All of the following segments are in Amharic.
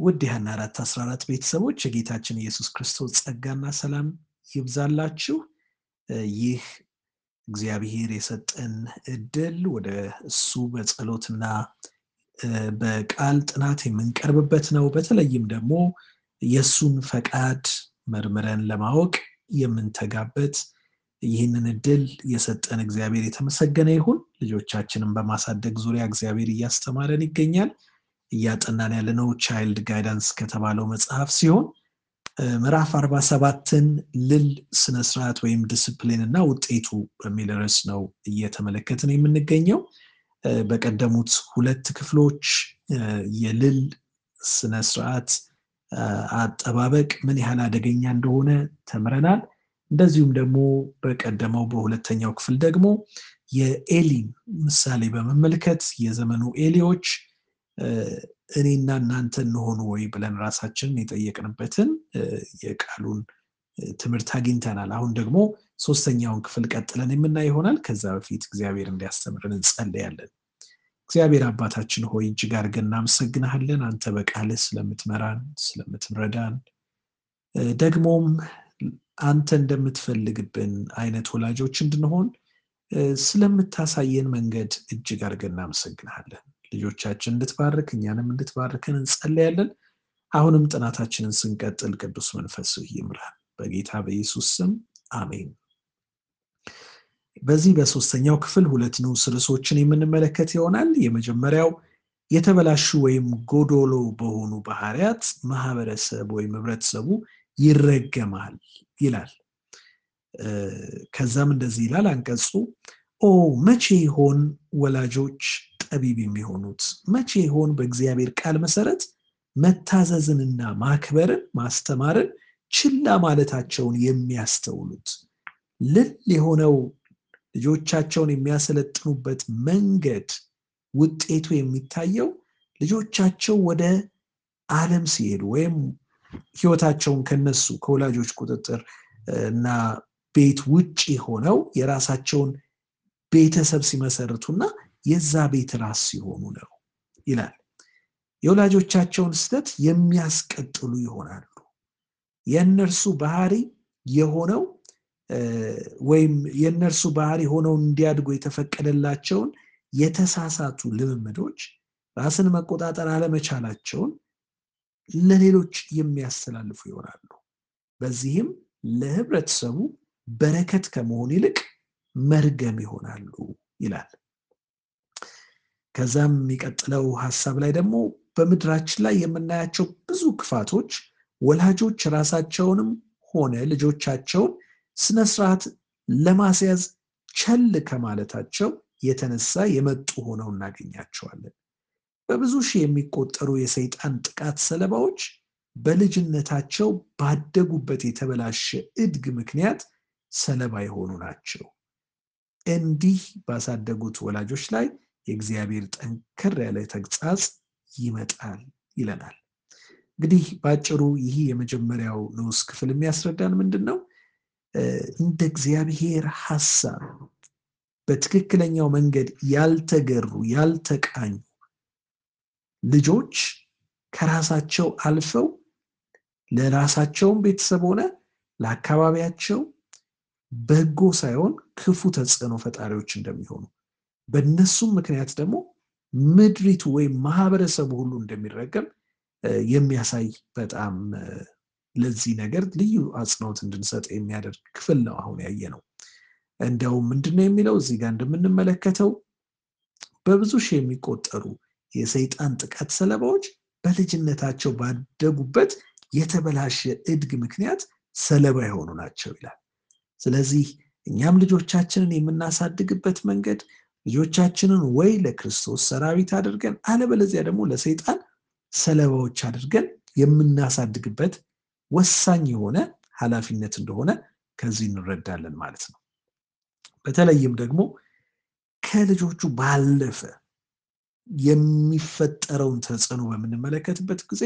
ውድ የሀና አራት አስራ አራት ቤተሰቦች የጌታችን ኢየሱስ ክርስቶስ ጸጋና ሰላም ይብዛላችሁ። ይህ እግዚአብሔር የሰጠን እድል ወደ እሱ በጸሎትና በቃል ጥናት የምንቀርብበት ነው። በተለይም ደግሞ የእሱን ፈቃድ መርምረን ለማወቅ የምንተጋበት ይህንን እድል የሰጠን እግዚአብሔር የተመሰገነ ይሁን። ልጆቻችንን በማሳደግ ዙሪያ እግዚአብሔር እያስተማረን ይገኛል። እያጠናን ያለነው Child Guidance ከተባለው መጽሐፍ ሲሆን ምዕራፍ አርባ ሰባትን ልል ስነስርዓት ወይም ዲስፕሊን እና ውጤቱ በሚል ርዕስ ነው እየተመለከትን የምንገኘው። በቀደሙት ሁለት ክፍሎች የልል ስነስርዓት አጠባበቅ ምን ያህል አደገኛ እንደሆነ ተምረናል። እንደዚሁም ደግሞ በቀደመው በሁለተኛው ክፍል ደግሞ የኤሊን ምሳሌ በመመልከት የዘመኑ ኤሊዎች እኔና እናንተ እንሆኑ ወይ ብለን ራሳችንን የጠየቅንበትን የቃሉን ትምህርት አግኝተናል። አሁን ደግሞ ሶስተኛውን ክፍል ቀጥለን የምናይ ይሆናል። ከዛ በፊት እግዚአብሔር እንዲያስተምርን እንጸልያለን። እግዚአብሔር አባታችን ሆይ እጅግ አድርገን እናመሰግናሃለን። አንተ በቃልህ ስለምትመራን፣ ስለምትረዳን ደግሞም አንተ እንደምትፈልግብን አይነት ወላጆች እንድንሆን ስለምታሳየን መንገድ እጅግ አድርገን እናመሰግናሃለን። ልጆቻችን እንድትባርክ እኛንም እንድትባርከን እንጸለያለን። አሁንም ጥናታችንን ስንቀጥል ቅዱስ መንፈስ ይምራል። በጌታ በኢየሱስ ስም አሜን። በዚህ በሶስተኛው ክፍል ሁለት ንዑስ ርዕሶችን የምንመለከት ይሆናል። የመጀመሪያው የተበላሹ ወይም ጎዶሎ በሆኑ ባህሪያት ማህበረሰብ ወይም ህብረተሰቡ ይረገማል ይላል። ከዛም እንደዚህ ይላል አንቀጹ ኦ መቼ ይሆን ወላጆች ጠቢብ የሚሆኑት? መቼ ይሆን በእግዚአብሔር ቃል መሰረት መታዘዝንና ማክበርን ማስተማርን ችላ ማለታቸውን የሚያስተውሉት? ልል የሆነው ልጆቻቸውን የሚያሰለጥኑበት መንገድ ውጤቱ የሚታየው ልጆቻቸው ወደ ዓለም ሲሄዱ ወይም ህይወታቸውን ከነሱ ከወላጆች ቁጥጥር እና ቤት ውጭ ሆነው የራሳቸውን ቤተሰብ ሲመሰርቱና የዛ ቤት ራስ ሲሆኑ ነው ይላል። የወላጆቻቸውን ስህተት የሚያስቀጥሉ ይሆናሉ። የእነርሱ ባህሪ የሆነው ወይም የእነርሱ ባህሪ ሆነው እንዲያድጉ የተፈቀደላቸውን የተሳሳቱ ልምምዶች ራስን መቆጣጠር አለመቻላቸውን ለሌሎች የሚያስተላልፉ ይሆናሉ። በዚህም ለህብረተሰቡ በረከት ከመሆን ይልቅ መርገም ይሆናሉ ይላል። ከዛም የሚቀጥለው ሀሳብ ላይ ደግሞ በምድራችን ላይ የምናያቸው ብዙ ክፋቶች ወላጆች ራሳቸውንም ሆነ ልጆቻቸውን ስነስርዓት ለማስያዝ ቸል ከማለታቸው የተነሳ የመጡ ሆነው እናገኛቸዋለን። በብዙ ሺህ የሚቆጠሩ የሰይጣን ጥቃት ሰለባዎች በልጅነታቸው ባደጉበት የተበላሸ እድግ ምክንያት ሰለባ የሆኑ ናቸው። እንዲህ ባሳደጉት ወላጆች ላይ የእግዚአብሔር ጠንከር ያለ ተግሳጽ ይመጣል ይለናል። እንግዲህ በአጭሩ ይህ የመጀመሪያው ንዑስ ክፍል የሚያስረዳን ምንድን ነው? እንደ እግዚአብሔር ሐሳብ በትክክለኛው መንገድ ያልተገሩ ያልተቃኙ ልጆች ከራሳቸው አልፈው ለራሳቸውም ቤተሰብ ሆነ ለአካባቢያቸው በጎ ሳይሆን ክፉ ተጽዕኖ ፈጣሪዎች እንደሚሆኑ በእነሱም ምክንያት ደግሞ ምድሪቱ ወይም ማህበረሰቡ ሁሉ እንደሚረገም የሚያሳይ በጣም ለዚህ ነገር ልዩ አጽንኦት እንድንሰጥ የሚያደርግ ክፍል ነው አሁን ያየ ነው። እንዲያውም ምንድነው የሚለው እዚህ ጋር እንደምንመለከተው በብዙ ሺህ የሚቆጠሩ የሰይጣን ጥቃት ሰለባዎች በልጅነታቸው ባደጉበት የተበላሸ እድግ ምክንያት ሰለባ የሆኑ ናቸው ይላል። ስለዚህ እኛም ልጆቻችንን የምናሳድግበት መንገድ ልጆቻችንን ወይ ለክርስቶስ ሰራዊት አድርገን አለበለዚያ ደግሞ ለሰይጣን ሰለባዎች አድርገን የምናሳድግበት ወሳኝ የሆነ ኃላፊነት እንደሆነ ከዚህ እንረዳለን ማለት ነው። በተለይም ደግሞ ከልጆቹ ባለፈ የሚፈጠረውን ተጽዕኖ በምንመለከትበት ጊዜ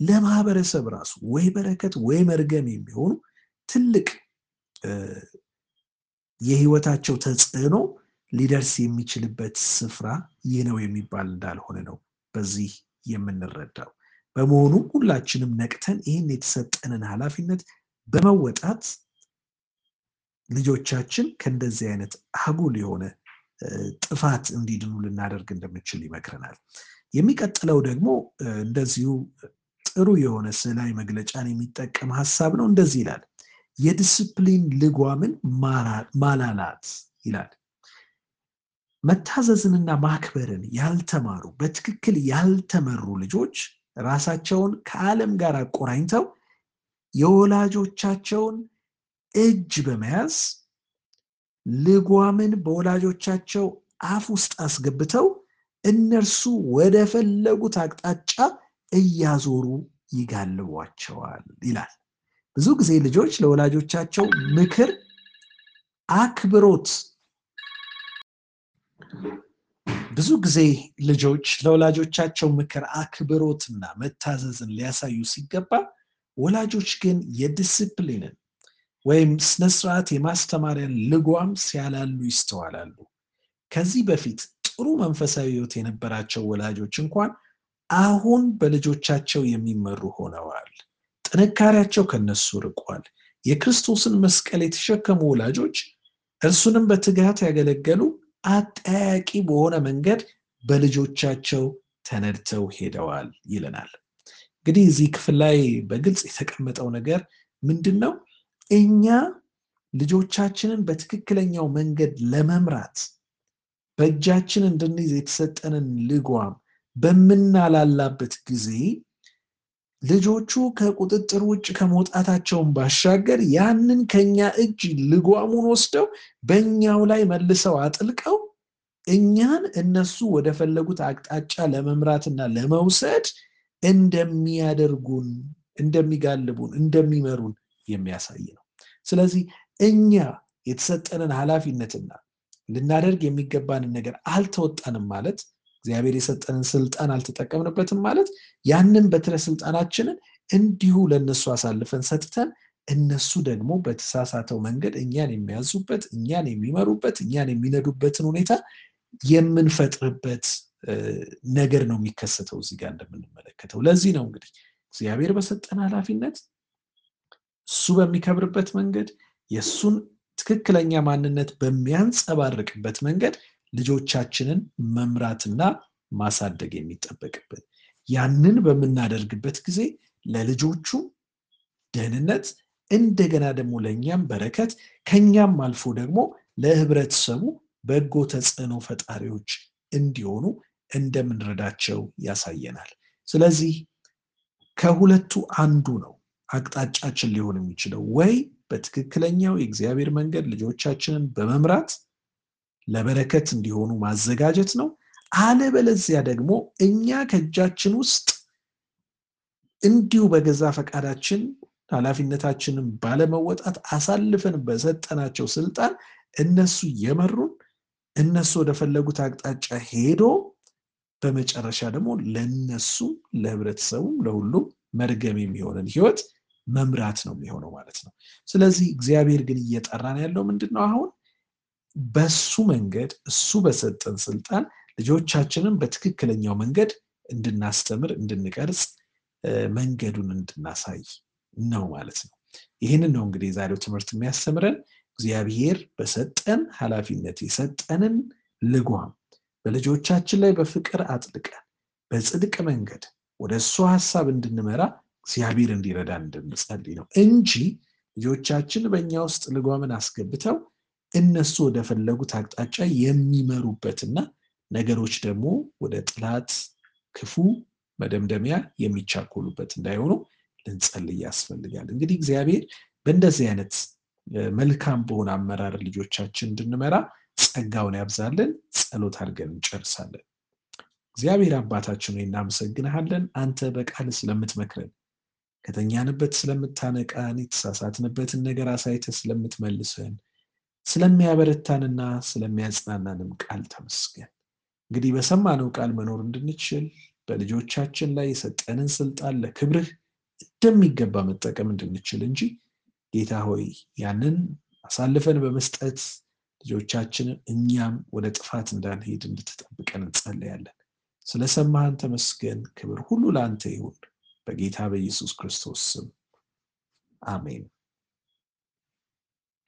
ለማህበረሰብ ራሱ ወይ በረከት ወይ መርገም የሚሆኑ ትልቅ የህይወታቸው ተጽዕኖ ሊደርስ የሚችልበት ስፍራ ይህ ነው የሚባል እንዳልሆነ ነው በዚህ የምንረዳው። በመሆኑም ሁላችንም ነቅተን ይህን የተሰጠንን ኃላፊነት በመወጣት ልጆቻችን ከእንደዚህ አይነት አጉል የሆነ ጥፋት እንዲድኑ ልናደርግ እንደምችል ይመክረናል። የሚቀጥለው ደግሞ እንደዚሁ ጥሩ የሆነ ስዕላዊ መግለጫን የሚጠቀም ሀሳብ ነው። እንደዚህ ይላል፣ የዲስፕሊን ልጓምን ማላላት ይላል። መታዘዝንና ማክበርን ያልተማሩ በትክክል ያልተመሩ ልጆች ራሳቸውን ከዓለም ጋር አቆራኝተው የወላጆቻቸውን እጅ በመያዝ ልጓምን በወላጆቻቸው አፍ ውስጥ አስገብተው እነርሱ ወደ ፈለጉት አቅጣጫ እያዞሩ ይጋልቧቸዋል ይላል። ብዙ ጊዜ ልጆች ለወላጆቻቸው ምክር፣ አክብሮት ብዙ ጊዜ ልጆች ለወላጆቻቸው ምክር፣ አክብሮትና መታዘዝን ሊያሳዩ ሲገባ ወላጆች ግን የዲስፕሊንን ወይም ስነስርዓት የማስተማሪያን ልጓም ሲያላሉ ይስተዋላሉ። ከዚህ በፊት ጥሩ መንፈሳዊ ሕይወት የነበራቸው ወላጆች እንኳን አሁን በልጆቻቸው የሚመሩ ሆነዋል። ጥንካሬያቸው ከነሱ ርቋል። የክርስቶስን መስቀል የተሸከሙ ወላጆች እርሱንም በትጋት ያገለገሉ አጠያቂ በሆነ መንገድ በልጆቻቸው ተነድተው ሄደዋል ይለናል። እንግዲህ እዚህ ክፍል ላይ በግልጽ የተቀመጠው ነገር ምንድን ነው? እኛ ልጆቻችንን በትክክለኛው መንገድ ለመምራት በእጃችን እንድንይዝ የተሰጠንን ልጓም በምናላላበት ጊዜ ልጆቹ ከቁጥጥር ውጭ ከመውጣታቸውን ባሻገር ያንን ከኛ እጅ ልጓሙን ወስደው በእኛው ላይ መልሰው አጥልቀው እኛን እነሱ ወደ ፈለጉት አቅጣጫ ለመምራትና ለመውሰድ እንደሚያደርጉን፣ እንደሚጋልቡን፣ እንደሚመሩን የሚያሳይ ነው። ስለዚህ እኛ የተሰጠንን ኃላፊነትና ልናደርግ የሚገባንን ነገር አልተወጣንም ማለት እግዚአብሔር የሰጠንን ስልጣን አልተጠቀምንበትም ማለት ያንን በትረ ስልጣናችንን እንዲሁ ለእነሱ አሳልፈን ሰጥተን እነሱ ደግሞ በተሳሳተው መንገድ እኛን የሚያዙበት እኛን የሚመሩበት እኛን የሚነዱበትን ሁኔታ የምንፈጥርበት ነገር ነው የሚከሰተው እዚህ ጋር እንደምንመለከተው። ለዚህ ነው እንግዲህ እግዚአብሔር በሰጠን ኃላፊነት እሱ በሚከብርበት መንገድ የእሱን ትክክለኛ ማንነት በሚያንጸባርቅበት መንገድ ልጆቻችንን መምራትና ማሳደግ የሚጠበቅብን። ያንን በምናደርግበት ጊዜ ለልጆቹ ደህንነት እንደገና ደግሞ ለእኛም በረከት ከኛም አልፎ ደግሞ ለህብረተሰቡ በጎ ተጽዕኖ ፈጣሪዎች እንዲሆኑ እንደምንረዳቸው ያሳየናል። ስለዚህ ከሁለቱ አንዱ ነው አቅጣጫችን ሊሆን የሚችለው ወይ በትክክለኛው የእግዚአብሔር መንገድ ልጆቻችንን በመምራት ለበረከት እንዲሆኑ ማዘጋጀት ነው። አለበለዚያ ደግሞ እኛ ከእጃችን ውስጥ እንዲሁ በገዛ ፈቃዳችን ኃላፊነታችንን ባለመወጣት አሳልፈን በሰጠናቸው ስልጣን እነሱ የመሩን እነሱ ወደፈለጉት አቅጣጫ ሄዶ በመጨረሻ ደግሞ ለነሱ ለህብረተሰቡም ለሁሉም መርገም የሚሆንን ህይወት መምራት ነው የሚሆነው ማለት ነው። ስለዚህ እግዚአብሔር ግን እየጠራን ያለው ምንድን ነው? አሁን በሱ መንገድ እሱ በሰጠን ስልጣን ልጆቻችንን በትክክለኛው መንገድ እንድናስተምር፣ እንድንቀርጽ፣ መንገዱን እንድናሳይ ነው ማለት ነው። ይህንን ነው እንግዲህ የዛሬው ትምህርት የሚያስተምረን። እግዚአብሔር በሰጠን ኃላፊነት የሰጠንን ልጓም በልጆቻችን ላይ በፍቅር አጥልቀን በጽድቅ መንገድ ወደ እሱ ሀሳብ እንድንመራ እግዚአብሔር እንዲረዳን እንድንጸልይ ነው እንጂ ልጆቻችን በእኛ ውስጥ ልጓምን አስገብተው እነሱ ወደፈለጉት አቅጣጫ የሚመሩበትና ነገሮች ደግሞ ወደ ጥላት ክፉ መደምደሚያ የሚቻኮሉበት እንዳይሆኑ ልንጸልይ ያስፈልጋል። እንግዲህ እግዚአብሔር በእንደዚህ አይነት መልካም በሆነ አመራር ልጆቻችን እንድንመራ ጸጋውን ያብዛልን። ጸሎት አድርገን እንጨርሳለን። እግዚአብሔር አባታችን እናመሰግንሃለን። አንተ በቃል ስለምትመክረን፣ ከተኛንበት ስለምታነቃን፣ የተሳሳትንበትን ነገር አሳይተ ስለምትመልሰን፣ ስለሚያበረታንና ስለሚያጽናናንም ቃል ተመስገን። እንግዲህ በሰማነው ቃል መኖር እንድንችል በልጆቻችን ላይ የሰጠንን ስልጣን ለክብርህ እንደሚገባ መጠቀም እንድንችል እንጂ ጌታ ሆይ ያንን አሳልፈን በመስጠት ልጆቻችንን እኛም ወደ ጥፋት እንዳንሄድ እንድትጠብቀን እንጸለያለን። ስለሰማህን ተመስገን። ክብር ሁሉ ለአንተ ይሁን። በጌታ በኢየሱስ ክርስቶስ ስም አሜን።